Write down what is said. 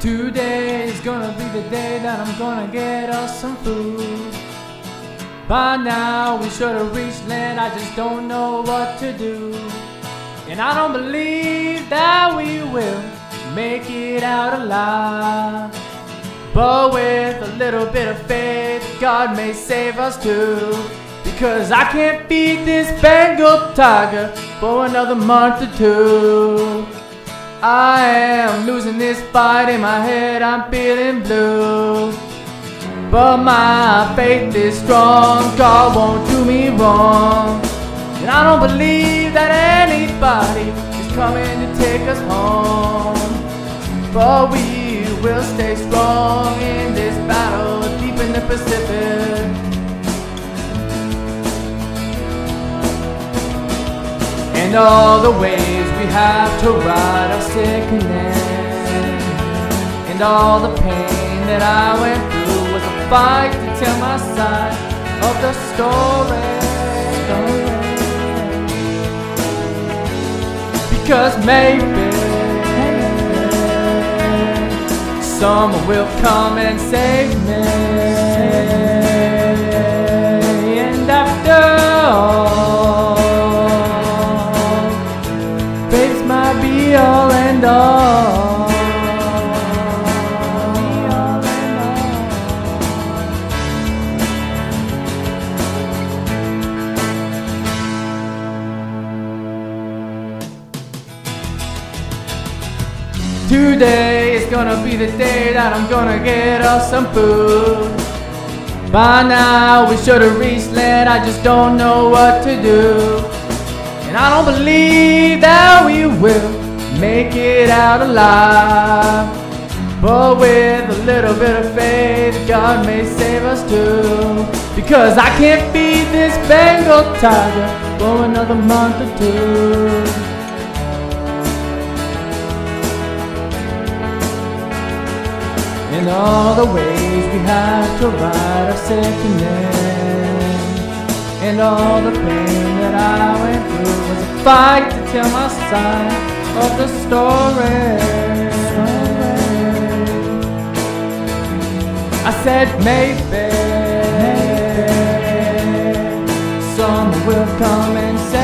Today is gonna be the day that I'm gonna get us some food. By now we should have reached land, I just don't know what to do. And I don't believe that we will make it out alive. But with a little bit of faith, God may save us too. Because I can't feed this Bengal tiger for another month or two. I am losing this fight in my head, I'm feeling blue. But my faith is strong, God won't do me wrong. And I don't believe that anybody is coming to take us home. But we will stay strong in this battle deep in the Pacific. And all the ways we have to ride our sickness. And all the pain that I went through was a fight to tell my side of the story. Because maybe someone will come and save me. Faith might be all and all. Today is gonna be the day that I'm gonna get us some food. By now we should have reached land, I just don't know what to do. And I don't believe that we will make it out alive. But with a little bit of faith, God may save us too. Because I can't feed this Bengal tiger for another month or two. In all the ways we have to ride our sickness And all the pain that I went through Was a fight to tell my side of the story. I said maybe Someone will come and save